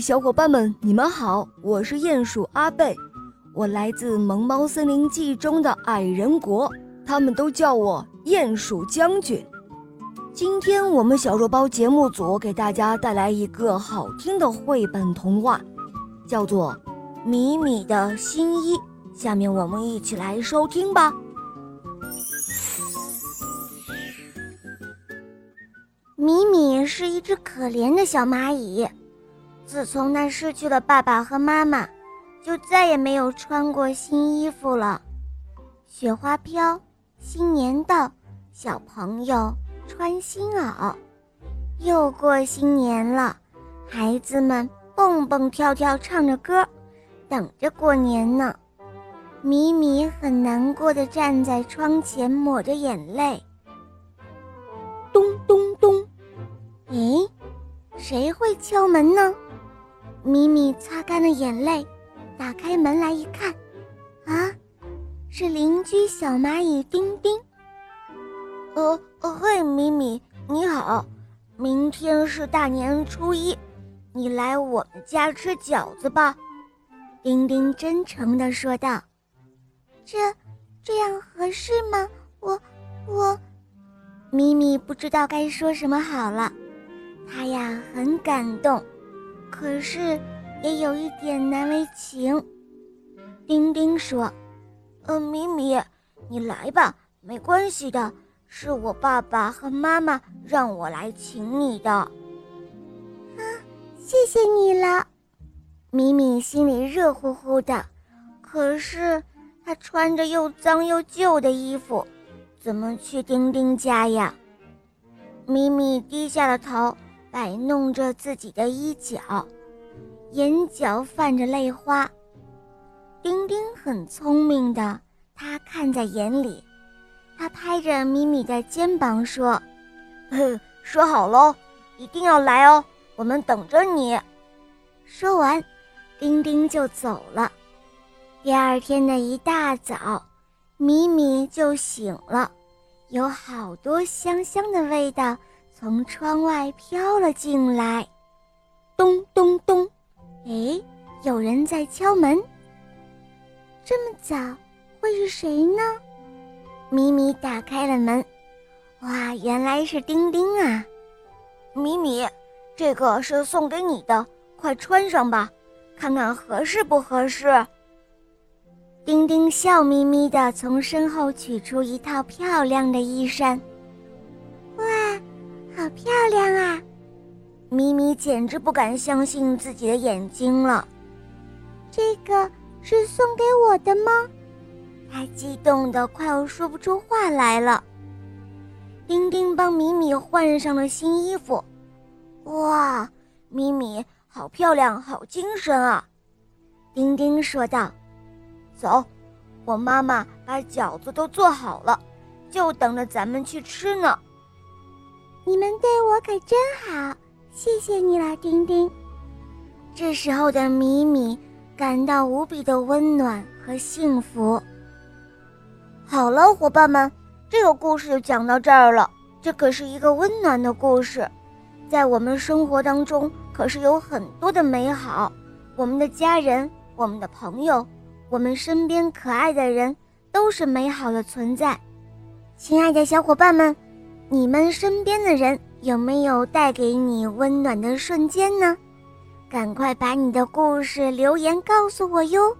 小伙伴们，你们好！我是鼹鼠阿贝，我来自《萌猫森林记》中的矮人国，他们都叫我鼹鼠将军。今天我们小肉包节目组给大家带来一个好听的绘本童话，叫做《米米的新衣》。下面我们一起来收听吧。米米是一只可怜的小蚂蚁。自从他失去了爸爸和妈妈，就再也没有穿过新衣服了。雪花飘，新年到，小朋友穿新袄。又过新年了，孩子们蹦蹦跳跳唱着歌，等着过年呢。米米很难过的站在窗前，抹着眼泪。咚咚咚，咦，谁会敲门呢？米米擦干了眼泪，打开门来一看，啊，是邻居小蚂蚁丁丁。呃，嘿，米米，你好，明天是大年初一，你来我们家吃饺子吧。丁丁真诚地说道。这，这样合适吗？我，我，米米不知道该说什么好了，他呀很感动。可是，也有一点难为情。丁丁说：“呃，米米，你来吧，没关系的，是我爸爸和妈妈让我来请你的。”啊，谢谢你了，米米心里热乎乎的。可是，她穿着又脏又旧的衣服，怎么去丁丁家呀？米米低下了头。摆弄着自己的衣角，眼角泛着泪花。丁丁很聪明的，他看在眼里，他拍着米米的肩膀说：“说好喽，一定要来哦，我们等着你。”说完，丁丁就走了。第二天的一大早，米米就醒了，有好多香香的味道。从窗外飘了进来，咚咚咚！哎，有人在敲门。这么早，会是谁呢？米米打开了门，哇，原来是丁丁啊！米米，这个是送给你的，快穿上吧，看看合适不合适。丁丁笑眯眯地从身后取出一套漂亮的衣衫。漂亮啊！咪咪简直不敢相信自己的眼睛了。这个是送给我的吗？他激动的快要说不出话来了。丁丁帮米米换上了新衣服。哇，米米好漂亮，好精神啊！丁丁说道：“走，我妈妈把饺子都做好了，就等着咱们去吃呢。”你们对我可真好，谢谢你了，丁丁。这时候的米米感到无比的温暖和幸福。好了，伙伴们，这个故事就讲到这儿了。这可是一个温暖的故事，在我们生活当中可是有很多的美好。我们的家人、我们的朋友、我们身边可爱的人，都是美好的存在。亲爱的小伙伴们。你们身边的人有没有带给你温暖的瞬间呢？赶快把你的故事留言告诉我哟！